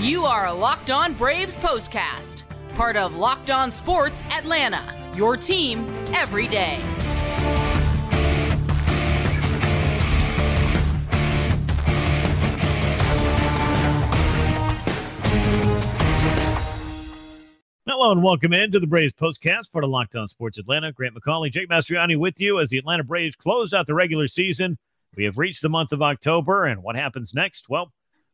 You are a Locked On Braves postcast, part of Locked On Sports Atlanta, your team every day. Hello and welcome into the Braves postcast, part of Locked On Sports Atlanta. Grant McAuley, Jake Mastroianni with you as the Atlanta Braves close out the regular season. We have reached the month of October, and what happens next? Well,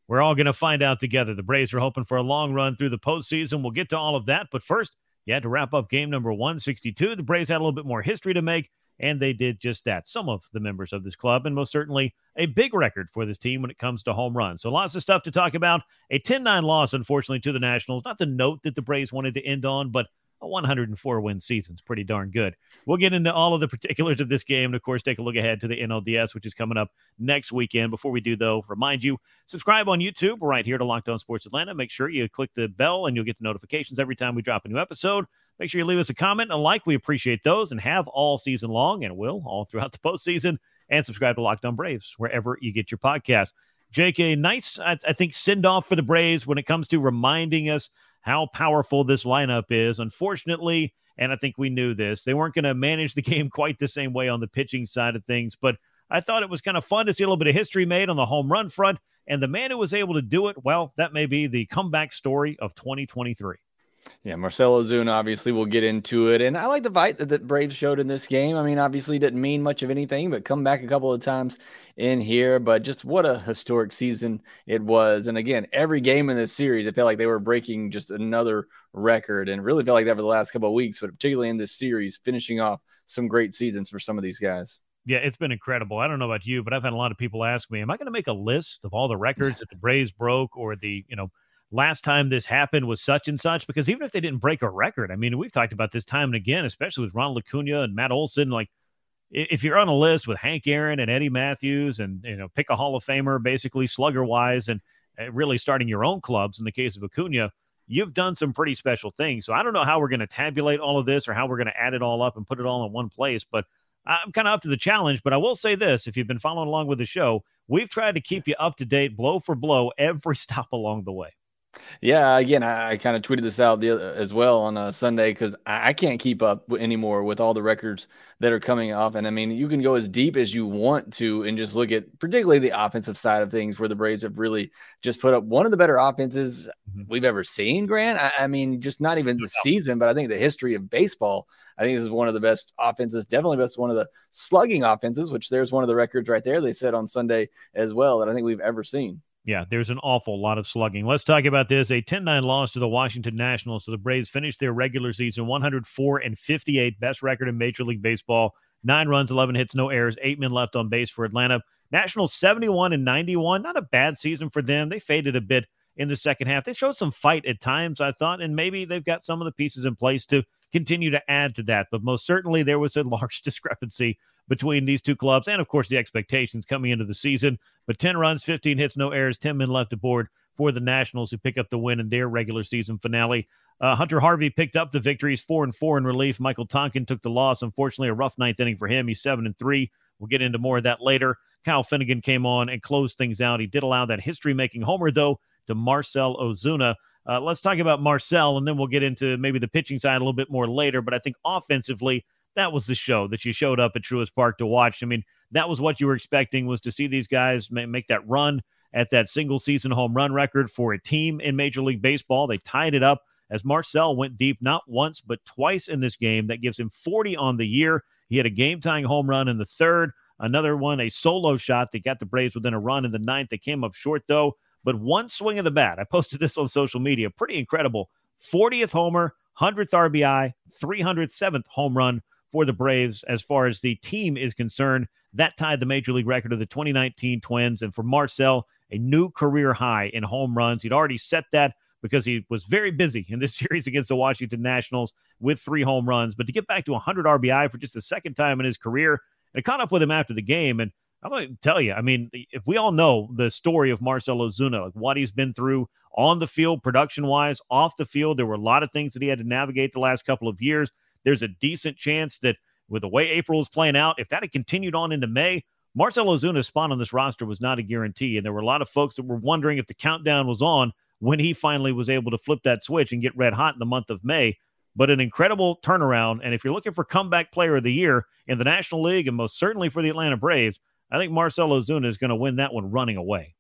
we're all going to find out together. The Braves are hoping for a long run through the postseason. We'll get to all of that. But first, you had to wrap up game number 162. The Braves had a little bit more history to make, and they did just that. Some of the members of this club, and most certainly a big record for this team when it comes to home runs. So lots of stuff to talk about. A 10 9 loss, unfortunately, to the Nationals. Not the note that the Braves wanted to end on, but a 104 win season is pretty darn good. We'll get into all of the particulars of this game and, of course, take a look ahead to the NLDS, which is coming up next weekend. Before we do, though, remind you subscribe on YouTube right here to Locked On Sports Atlanta. Make sure you click the bell and you'll get the notifications every time we drop a new episode. Make sure you leave us a comment and a like. We appreciate those and have all season long and will all throughout the postseason. And subscribe to Locked On Braves wherever you get your podcast. A nice, I, I think, send off for the Braves when it comes to reminding us how powerful this lineup is. Unfortunately, and I think we knew this, they weren't going to manage the game quite the same way on the pitching side of things. But I thought it was kind of fun to see a little bit of history made on the home run front. And the man who was able to do it, well, that may be the comeback story of 2023. Yeah, Marcell Ozuna, obviously, we'll get into it. And I like the fight that the Braves showed in this game. I mean, obviously, didn't mean much of anything, but come back a couple of times in here. But just what a historic season it was. And again, every game in this series, it felt like they were breaking just another record and really felt like that for the last couple of weeks, but particularly in this series, finishing off some great seasons for some of these guys. Yeah, it's been incredible. I don't know about you, but I've had a lot of people ask me, am I going to make a list of all the records that the Braves broke or the, you know, last time this happened was such and such because even if they didn't break a record, I mean, we've talked about this time and again, especially with Ronald Acuna and Matt Olson. Like, if you're on a list with Hank Aaron and Eddie Mathews, and you know, pick a Hall of Famer, basically slugger wise, and uh, really starting your own clubs in the case of Acuna, you've done some pretty special things. So I don't know how we're going to tabulate all of this or how we're going to add it all up and put it all in one place, but I'm kind of up to the challenge. But I will say this: if you've been following along with the show, we've tried to keep you up to date, blow for blow, every stop along the way. Yeah, again, I, I kind of tweeted this out the, as well on a Sunday because I, I, can't keep up anymore with all the records that are coming off. And I mean, you can go as deep as you want to and just look at particularly the offensive side of things where the Braves have really just put up one of the better offenses mm-hmm. we've ever seen, Grant. I, I, mean, just not even the season, but I think the history of baseball. I think this is one of the best offenses, definitely best one of the slugging offenses, which there's one of the records right there. They said on Sunday as well that I think we've ever seen. Yeah, there's an awful lot of slugging. Let's talk about this. A 10 9 loss to the Washington Nationals. So the Braves finished their regular season 104 and 58, best record in Major League Baseball. Nine runs, 11 hits, no errors, eight men left on base for Atlanta. Nationals 71 and 91. Not a bad season for them. They faded a bit in the second half. They showed some fight at times, I thought, and maybe they've got some of the pieces in place to continue to add to that. But most certainly, there was a large discrepancy between these two clubs and, of course, the expectations coming into the season. But 10 runs, 15 hits, no errors, 10 men left aboard for the Nationals who pick up the win in their regular season finale. Uh, Hunter Harvey picked up the victories, four and four in relief. Michael Tonkin took the loss. Unfortunately, a rough ninth inning for him. He's seven and three. We'll get into more of that later. Kyle Finnegan came on and closed things out. He did allow that history-making homer, though, to Marcell Ozuna. Uh, let's talk about Marcell, and then we'll get into maybe the pitching side a little bit more later. But I think offensively, that was the show that you showed up at Truist Park to watch. I mean, that was what you were expecting was to see these guys make that run at that single season home run record for a team in Major League Baseball. They tied it up as Marcell went deep not once but twice in this game. That gives him 40 on the year. He had a game tying home run in the third, another one, a solo shot that got the Braves within a run in the ninth. They came up short though, but one swing of the bat. I posted this on social media. Pretty incredible. 40th homer, 100th RBI, 307th home run for the Braves as far as the team is concerned. That tied the major league record of the 2019 Twins. And for Marcell, a new career high in home runs. He'd already set that because he was very busy in this series against the Washington Nationals with three home runs. But to get back to 100 RBI for just the second time in his career, and caught up with him after the game. And I'm going to tell you, I mean, if we all know the story of Marcell Ozuna, like what he's been through on the field, production wise, off the field, there were a lot of things that he had to navigate the last couple of years. There's a decent chance that with the way April is playing out, if that had continued on into May, Marcell Ozuna's spot on this roster was not a guarantee. And there were a lot of folks that were wondering if the countdown was on when he finally was able to flip that switch and get red hot in the month of May. But an incredible turnaround. And if you're looking for comeback player of the year in the National League and most certainly for the Atlanta Braves, I think Marcell Ozuna is going to win that one running away.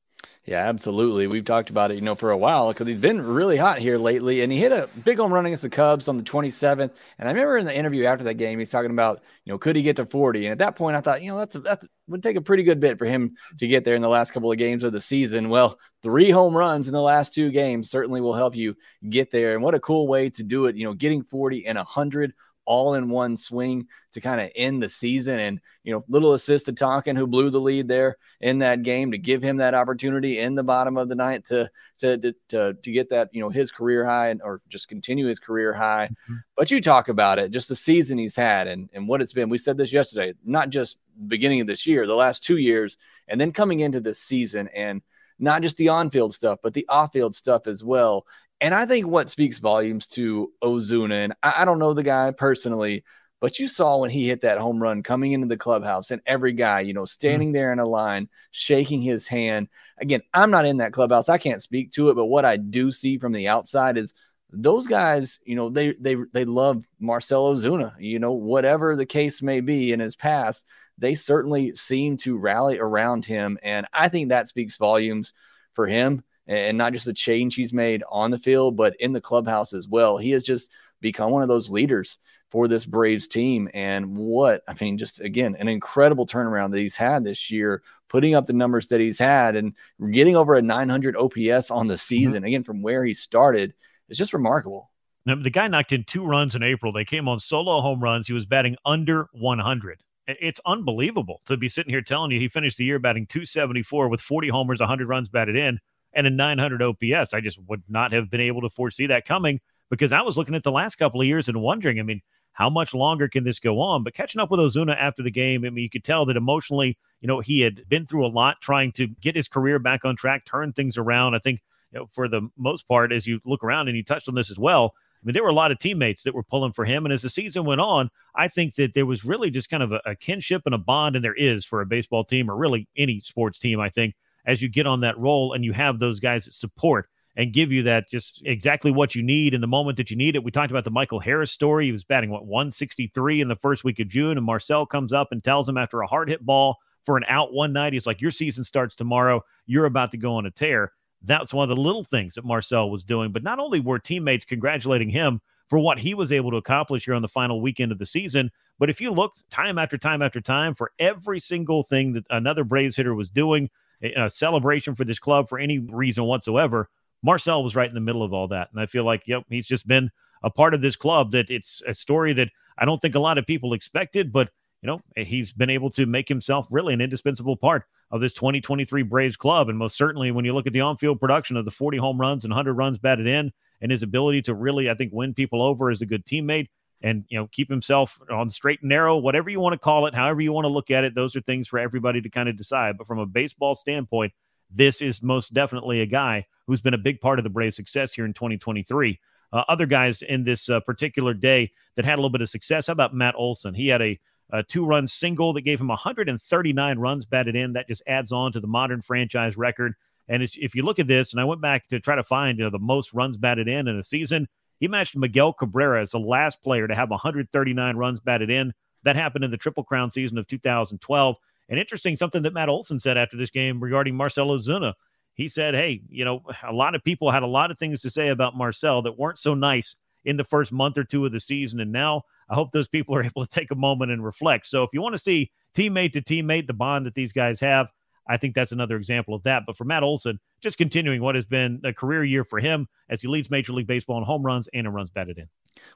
Yeah, absolutely. We've talked about it, you know, for a while because he's been really hot here lately, and he hit a big home run against the Cubs on the 27th. And I remember in the interview after that game, he's talking about, you know, could he get to 40? And at that point, I thought, you know, that's that would take a pretty good bit for him to get there in the last couple of games of the season. Well, three home runs in the last two games certainly will help you get there. And what a cool way to do it! You know, getting 40 and 100 all in one swing to kind of end the season. And, you know, little assist to Tonkin, who blew the lead there in that game to give him that opportunity in the bottom of the ninth to, to, to, to, to get that, you know, his career high and, or just continue his career high. Mm-hmm. But you talk about it, just the season he's had and, and what it's been. We said this yesterday, not just beginning of this year, the last two years, and then coming into this season and, not just the on field stuff, but the off field stuff as well. And I think what speaks volumes to Ozuna, and I, I don't know the guy personally, but you saw when he hit that home run coming into the clubhouse and every guy, you know, standing mm-hmm. there in a line, shaking his hand. Again, I'm not in that clubhouse. I can't speak to it, but what I do see from the outside is those guys, you know, they they they love Marcell Ozuna, you know, whatever the case may be in his past, they certainly seem to rally around him. And I think that speaks volumes for him and not just the change he's made on the field, but in the clubhouse as well. He has just become one of those leaders for this Braves team. And what, I mean, just again, an incredible turnaround that he's had this year, putting up the numbers that he's had and getting over a 900 OPS on the mm-hmm. season, again, from where he started, is just remarkable. Now, the guy knocked in two runs in April. They came on solo home runs. He was batting under 100. It's unbelievable to be sitting here telling you he finished the year batting 274 with 40 homers, 100 runs batted in and a 900 OPS. I just would not have been able to foresee that coming because I was looking at the last couple of years and wondering, I mean, how much longer can this go on? But catching up with Ozuna after the game, I mean, you could tell that emotionally, you know, he had been through a lot trying to get his career back on track, turn things around. I think, you know, for the most part, as you look around and you touched on this as well, I mean, there were a lot of teammates that were pulling for him. And as the season went on, I think that there was really just kind of a, a kinship and a bond, and there is for a baseball team or really any sports team, I think, as you get on that role and you have those guys that support and give you that just exactly what you need in the moment that you need it. We talked about the Michael Harris story. He was batting what 163 in the first week of June, and Marcell comes up and tells him after a hard hit ball for an out one night, he's like, "Your season starts tomorrow. You're about to go on a tear." That's one of the little things that Marcell was doing. But not only were teammates congratulating him for what he was able to accomplish here on the final weekend of the season, but if you looked time after time after time for every single thing that another Braves hitter was doing, a celebration for this club for any reason whatsoever. Marcell was right in the middle of all that. And I feel like, yep, he's just been a part of this club that it's a story that I don't think a lot of people expected, but you know, he's been able to make himself really an indispensable part of this 2023 Braves club. And most certainly when you look at the on-field production of the 40 home runs and 100 runs batted in and his ability to really, I think, win people over as a good teammate, and you know keep himself on straight and narrow whatever you want to call it however you want to look at it those are things for everybody to kind of decide. But from a baseball standpoint this is most definitely a guy who's been a big part of the Braves success here in 2023 uh, other guys in this uh, particular day that had a little bit of success how about Matt Olson? He had a, a two-run single that gave him 139 runs batted in. That just adds on to the modern franchise record. And if you look at this and I went back to try to find you know the most runs batted in in a season he matched Miguel Cabrera as the last player to have 139 runs batted in. That happened in the Triple Crown season of 2012. And interesting, something that Matt Olson said after this game regarding Marcell Ozuna. He said, Hey, you know, a lot of people had a lot of things to say about Marcell that weren't so nice in the first month or two of the season. And now I hope those people are able to take a moment and reflect. So if you want to see teammate to teammate, the bond that these guys have, I think that's another example of that. But for Matt Olson, just continuing what has been a career year for him as he leads Major League Baseball in home runs and in runs batted in.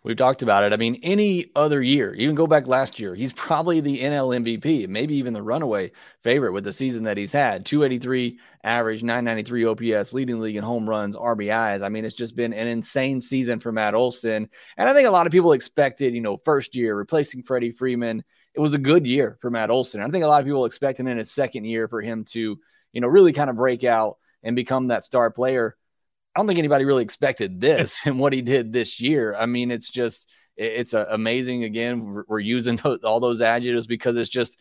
We've talked about it. I mean, any other year, even go back last year, he's probably the NL MVP, maybe even the runaway favorite with the season that he's had 283 average, 993 OPS, leading the league in home runs, RBIs. I mean, it's just been an insane season for Matt Olson. And I think a lot of people expected, you know, first year replacing Freddie Freeman it was a good year for Matt Olson. I think a lot of people expecting in his second year for him to, you know, really kind of break out and become that star player. I don't think anybody really expected this and what he did this year. I mean, it's just it's uh, amazing. Again, we're using all those adjectives because it's just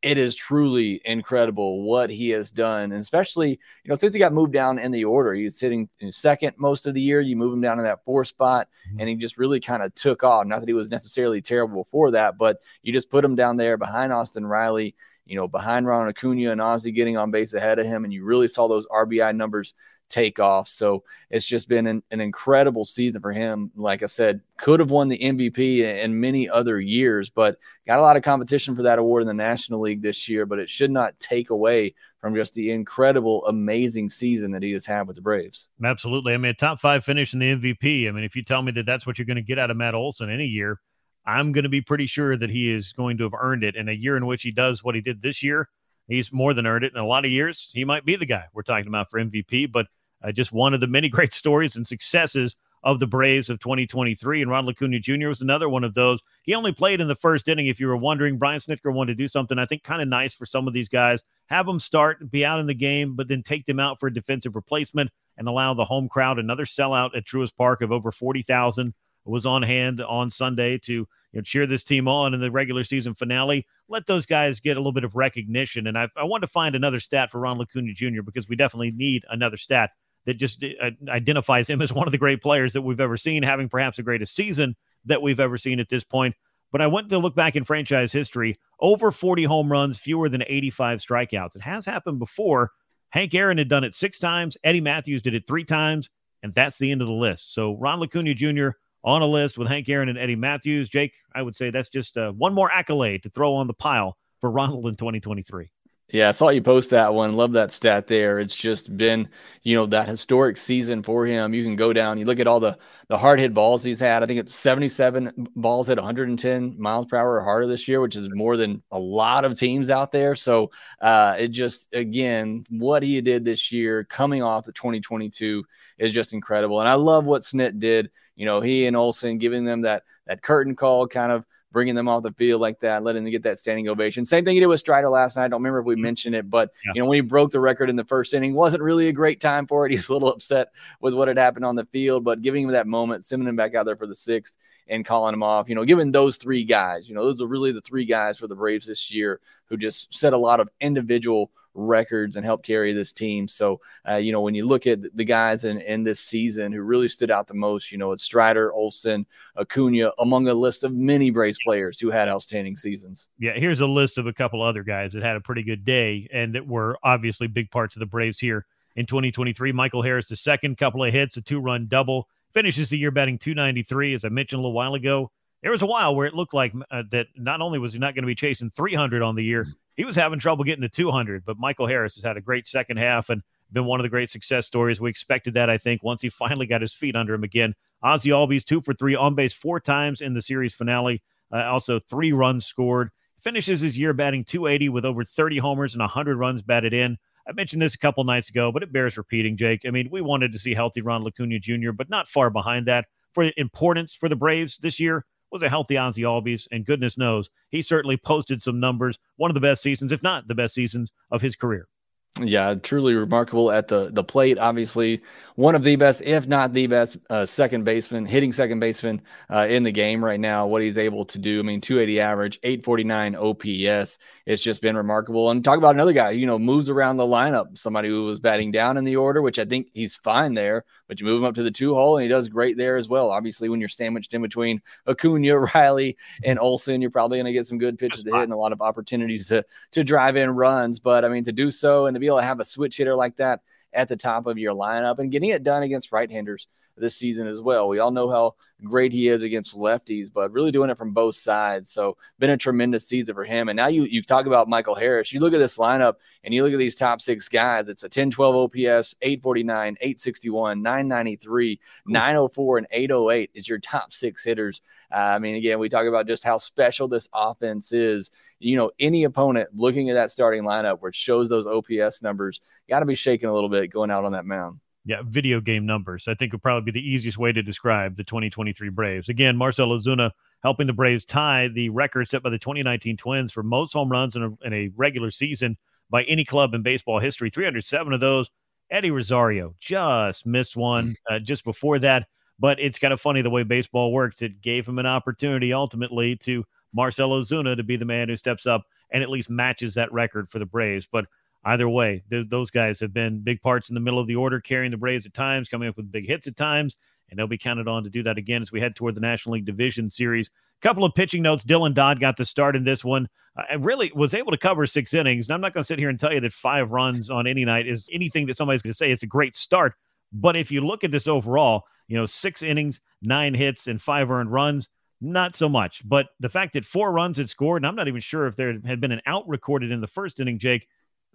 it is truly incredible what he has done, and especially you know since he got moved down in the order, he's hitting second most of the year. You move him down to that four spot, mm-hmm. and he just really kind of took off. Not that he was necessarily terrible for that, but you just put him down there behind Austin Riley you know, behind Ron Acuna and Ozzie getting on base ahead of him, and you really saw those RBI numbers take off. So it's just been an, an incredible season for him. Like I said, could have won the MVP in many other years, but got a lot of competition for that award in the National League this year. But it should not take away from just the incredible, amazing season that he has had with the Braves. Absolutely. I mean, a top five finish in the MVP. I mean, if you tell me that that's what you're going to get out of Matt Olson any year, I'm going to be pretty sure that he is going to have earned it. In a year in which he does what he did this year, he's more than earned it. In a lot of years, he might be the guy we're talking about for MVP. But uh, just one of the many great stories and successes of the Braves of 2023. And Ron Acuna Jr. was another one of those. He only played in the first inning. If you were wondering, Brian Snitker wanted to do something I think kind of nice for some of these guys. Have them start, be out in the game, but then take them out for a defensive replacement and allow the home crowd another sellout at Truist Park of over 40,000 was on hand on Sunday to you know, cheer this team on in the regular season finale. Let those guys get a little bit of recognition. And I, I want to find another stat for Ron Acuna Jr. because we definitely need another stat that just uh, identifies him as one of the great players that we've ever seen, having perhaps the greatest season that we've ever seen at this point. But I went to look back in franchise history over 40 home runs, fewer than 85 strikeouts. It has happened before. Hank Aaron had done it six times, Eddie Mathews did it three times, and that's the end of the list. So Ron Acuna Jr on a list with Hank Aaron and Eddie Mathews. Jake, I would say that's just uh, one more accolade to throw on the pile for Ronald in 2023. Yeah, I saw you post that one. Love that stat there. It's just been, you know, that historic season for him. You can go down, you look at all the the hard hit balls he's had. I think it's 77 balls at 110 miles per hour or harder this year, which is more than a lot of teams out there. So uh, it just again, what he did this year coming off the 2022 is just incredible. And I love what Snit did. You know, he and Olson giving them that that curtain call kind of bringing them off the field like that, letting them get that standing ovation. Same thing he did with Strider last night. I don't remember if we mm-hmm. mentioned it, but yeah. you know when he broke the record in the first inning, wasn't really a great time for it. He's a little upset with what had happened on the field, but giving him that moment, sending him back out there for the sixth and calling him off. You know, giving those three guys, you know, those are really the three guys for the Braves this year who just set a lot of individual records and help carry this team. So, uh, you know, when you look at the guys in, in this season who really stood out the most, you know, it's Strider, Olson, Acuna, among a list of many Braves players who had outstanding seasons. Yeah, here's a list of a couple other guys that had a pretty good day and that were obviously big parts of the Braves here in 2023. Michael Harris, the second couple of hits, a two run double, finishes the year batting 293. As I mentioned a little while ago, there was a while where it looked like uh, that not only was he not going to be chasing 300 on the year, he was having trouble getting to 200. But Michael Harris has had a great second half and been one of the great success stories. We expected that, I think, once he finally got his feet under him again. Ozzie Albies two for three on base four times in the series finale. Uh, also three runs scored. Finishes his year batting 280 with over 30 homers and 100 runs batted in. I mentioned this a couple nights ago, but it bears repeating, Jake. I mean, we wanted to see healthy Ron Acuna Jr., but not far behind that. For importance for the Braves this year, was a healthy Ozzie Albies, and goodness knows he certainly posted some numbers. One of the best seasons, if not the best seasons, of his career. Yeah, truly remarkable at the the plate. Obviously, one of the best, if not the best, uh, second baseman, hitting second baseman uh, in the game right now. What he's able to do. I mean, 280 average, 849 OPS. It's just been remarkable. And talk about another guy, you know, moves around the lineup. Somebody who was batting down in the order, which I think he's fine there. But you move him up to the two hole, and he does great there as well. Obviously, when you're sandwiched in between Acuna, Riley, and Olson, you're probably going to get some good pitches to hit and a lot of opportunities to to drive in runs. But I mean, to do so and to be able to have a switch hitter like that at the top of your lineup and getting it done against right handers this season as well. We all know how great he is against lefties, but really doing it from both sides. So been a tremendous season for him. And now you you talk about Michael Harris. You look at this lineup and you look at these top six guys. It's a 10, 12 OPS, 849, 861, 993, 904, and 808 is your top six hitters. Uh, I mean, again, we talk about just how special this offense is. You know, any opponent looking at that starting lineup where it shows those OPS numbers, got to be shaking a little bit going out on that mound yeah, video game numbers. I think would probably be the easiest way to describe the 2023 Braves. Again, Marcell Ozuna helping the Braves tie the record set by the 2019 Twins for most home runs in a, in a regular season by any club in baseball history. 307 of those. Eddie Rosario just missed one uh, just before that. But it's kind of funny the way baseball works. It gave him an opportunity ultimately to Marcell Ozuna to be the man who steps up and at least matches that record for the Braves. But either way, th- those guys have been big parts in the middle of the order, carrying the Braves at times, coming up with big hits at times, and they'll be counted on to do that again as we head toward the National League Division Series. A couple of pitching notes. Dylan Dodd got the start in this one. I really was able to cover six innings. And I'm not going to sit here and tell you that five runs on any night is anything that somebody's going to say it's a great start. But if you look at this overall, you know, six innings, nine hits, and five earned runs, not so much. But the fact that four runs had scored, and I'm not even sure if there had been an out recorded in the first inning, Jake,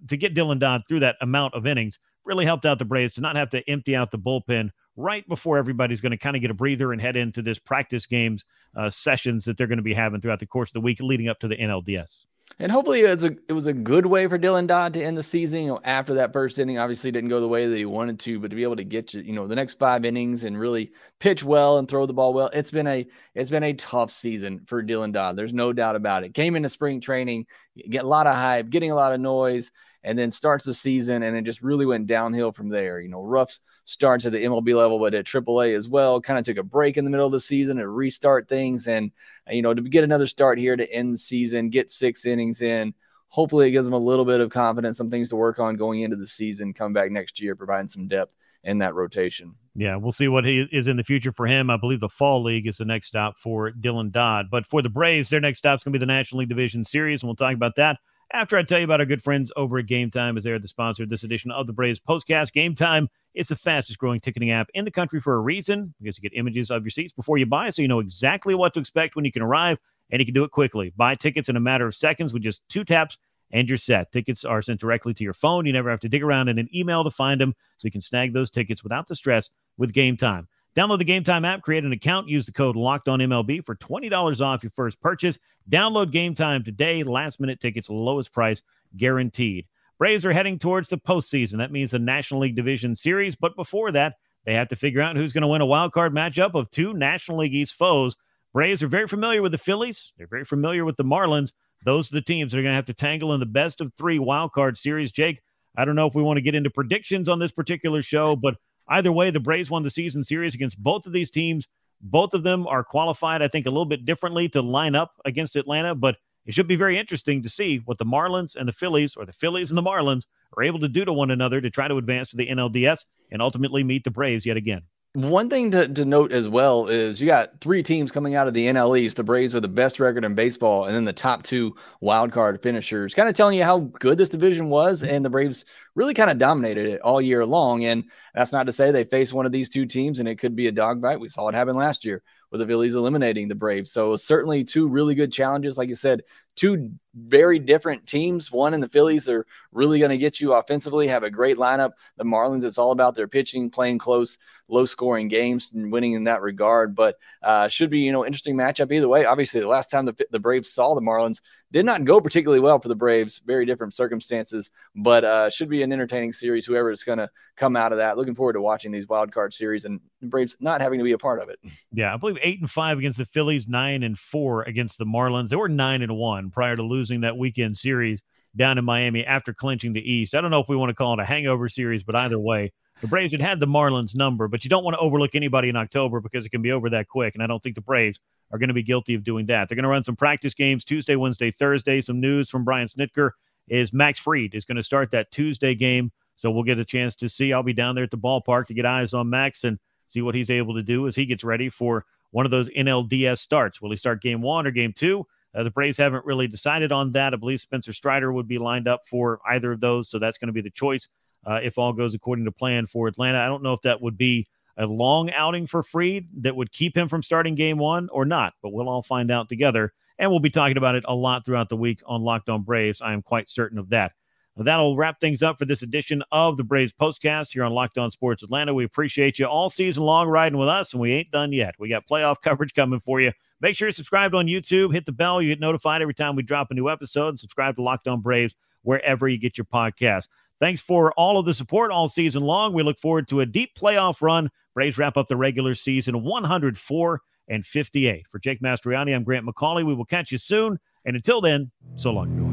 to get Dylan Dodd through that amount of innings really helped out the Braves to not have to empty out the bullpen right before everybody's going to kind of get a breather and head into this practice games uh, sessions that they're going to be having throughout the course of the week leading up to the NLDS. And hopefully it was a it was a good way for Dylan Dodd to end the season. You know, after that first inning, obviously didn't go the way that he wanted to, but to be able to get you, you know, the next five innings and really pitch well and throw the ball well, it's been a it's been a tough season for Dylan Dodd. There's no doubt about it. Came into spring training, get a lot of hype, getting a lot of noise, and then starts the season, and it just really went downhill from there. You know, rough starts at the MLB level, but at AAA as well. Kind of took a break in the middle of the season to restart things, and you know to get another start here to end the season, get six innings in. Hopefully, it gives them a little bit of confidence, some things to work on going into the season. Come back next year, providing some depth in that rotation. Yeah, we'll see what he is in the future for him. I believe the Fall League is the next stop for Dylan Dodd. But for the Braves, their next stop is going to be the National League Division Series, and we'll talk about that after I tell you about our good friends over at Game Time, as they're the sponsor of this edition of the Braves Postcast. Game Time is the fastest growing ticketing app in the country for a reason because you get images of your seats before you buy, so you know exactly what to expect when you can arrive, and you can do it quickly. Buy tickets in a matter of seconds with just two taps and you're set. Tickets are sent directly to your phone. You never have to dig around in an email to find them, so you can snag those tickets without the stress with Game Time. Download the Game Time app, create an account, use the code Locked On MLB for twenty dollars off your first purchase. Download Game Time today. Last minute tickets, lowest price guaranteed. Braves are heading towards the postseason. That means the National League Division Series. But before that, they have to figure out who's going to win a wild card matchup of two National League East foes. Braves are very familiar with the Phillies. They're very familiar with the Marlins. Those are the teams that are going to have to tangle in the best of three wild card series. Jake, I don't know if we want to get into predictions on this particular show, but either way, the Braves won the season series against both of these teams. Both of them are qualified, I think, a little bit differently to line up against Atlanta, but it should be very interesting to see what the Marlins and the Phillies, or the Phillies and the Marlins, are able to do to one another to try to advance to the NLDS and ultimately meet the Braves yet again. One thing to, to note as well is you got three teams coming out of the NL East. The Braves are the best record in baseball, and then the top two wild card finishers, kind of telling you how good this division was. And the Braves really kind of dominated it all year long. And that's not to say they face one of these two teams and it could be a dogfight. We saw it happen last year with the Phillies eliminating the Braves. So certainly two really good challenges. Like you said, two very different teams. One in the Phillies they're really going to get you offensively, have a great lineup. The Marlins, it's all about their pitching, playing close, low scoring games and winning in that regard. But uh, should be, you know, interesting matchup either way. Obviously, the last time the, the Braves saw the Marlins did not go particularly well for the Braves. Very different circumstances, but uh, should be an entertaining series. Whoever is going to come out of that, looking forward to watching these wild card series and Braves not having to be a part of it. Yeah, I believe eight and five against the Phillies, nine and four against the Marlins. They were nine and one prior to losing that weekend series down in Miami after clinching the East. I don't know if we want to call it a hangover series, but either way, the Braves had had the Marlins number, but you don't want to overlook anybody in October because it can be over that quick. And I don't think the Braves are going to be guilty of doing that. They're going to run some practice games Tuesday, Wednesday, Thursday. Some news from Brian Snitker is Max Fried is going to start that Tuesday game. So we'll get a chance to see. I'll be down there at the ballpark to get eyes on Max and see what he's able to do as he gets ready for one of those NLDS starts. Will he start game one or game two? Uh, the Braves haven't really decided on that. I believe Spencer Strider would be lined up for either of those. So that's going to be the choice uh, if all goes according to plan for Atlanta. I don't know if that would be a long outing for Fried that would keep him from starting game one or not, but we'll all find out together. And we'll be talking about it a lot throughout the week on Locked On Braves. I am quite certain of that. That'll wrap things up for this edition of the Braves Postcast here on Locked On Sports Atlanta. We appreciate you all season long riding with us, and we ain't done yet. We got playoff coverage coming for you. Make sure you're subscribed on YouTube. Hit the bell. You get notified every time we drop a new episode. And subscribe to Locked On Braves wherever you get your podcast. Thanks for all of the support all season long. We look forward to a deep playoff run. Braves wrap up the regular season 104 and 58. For Jake Mastroianni, I'm Grant McAuley. We will catch you soon. And until then, so long, everyone.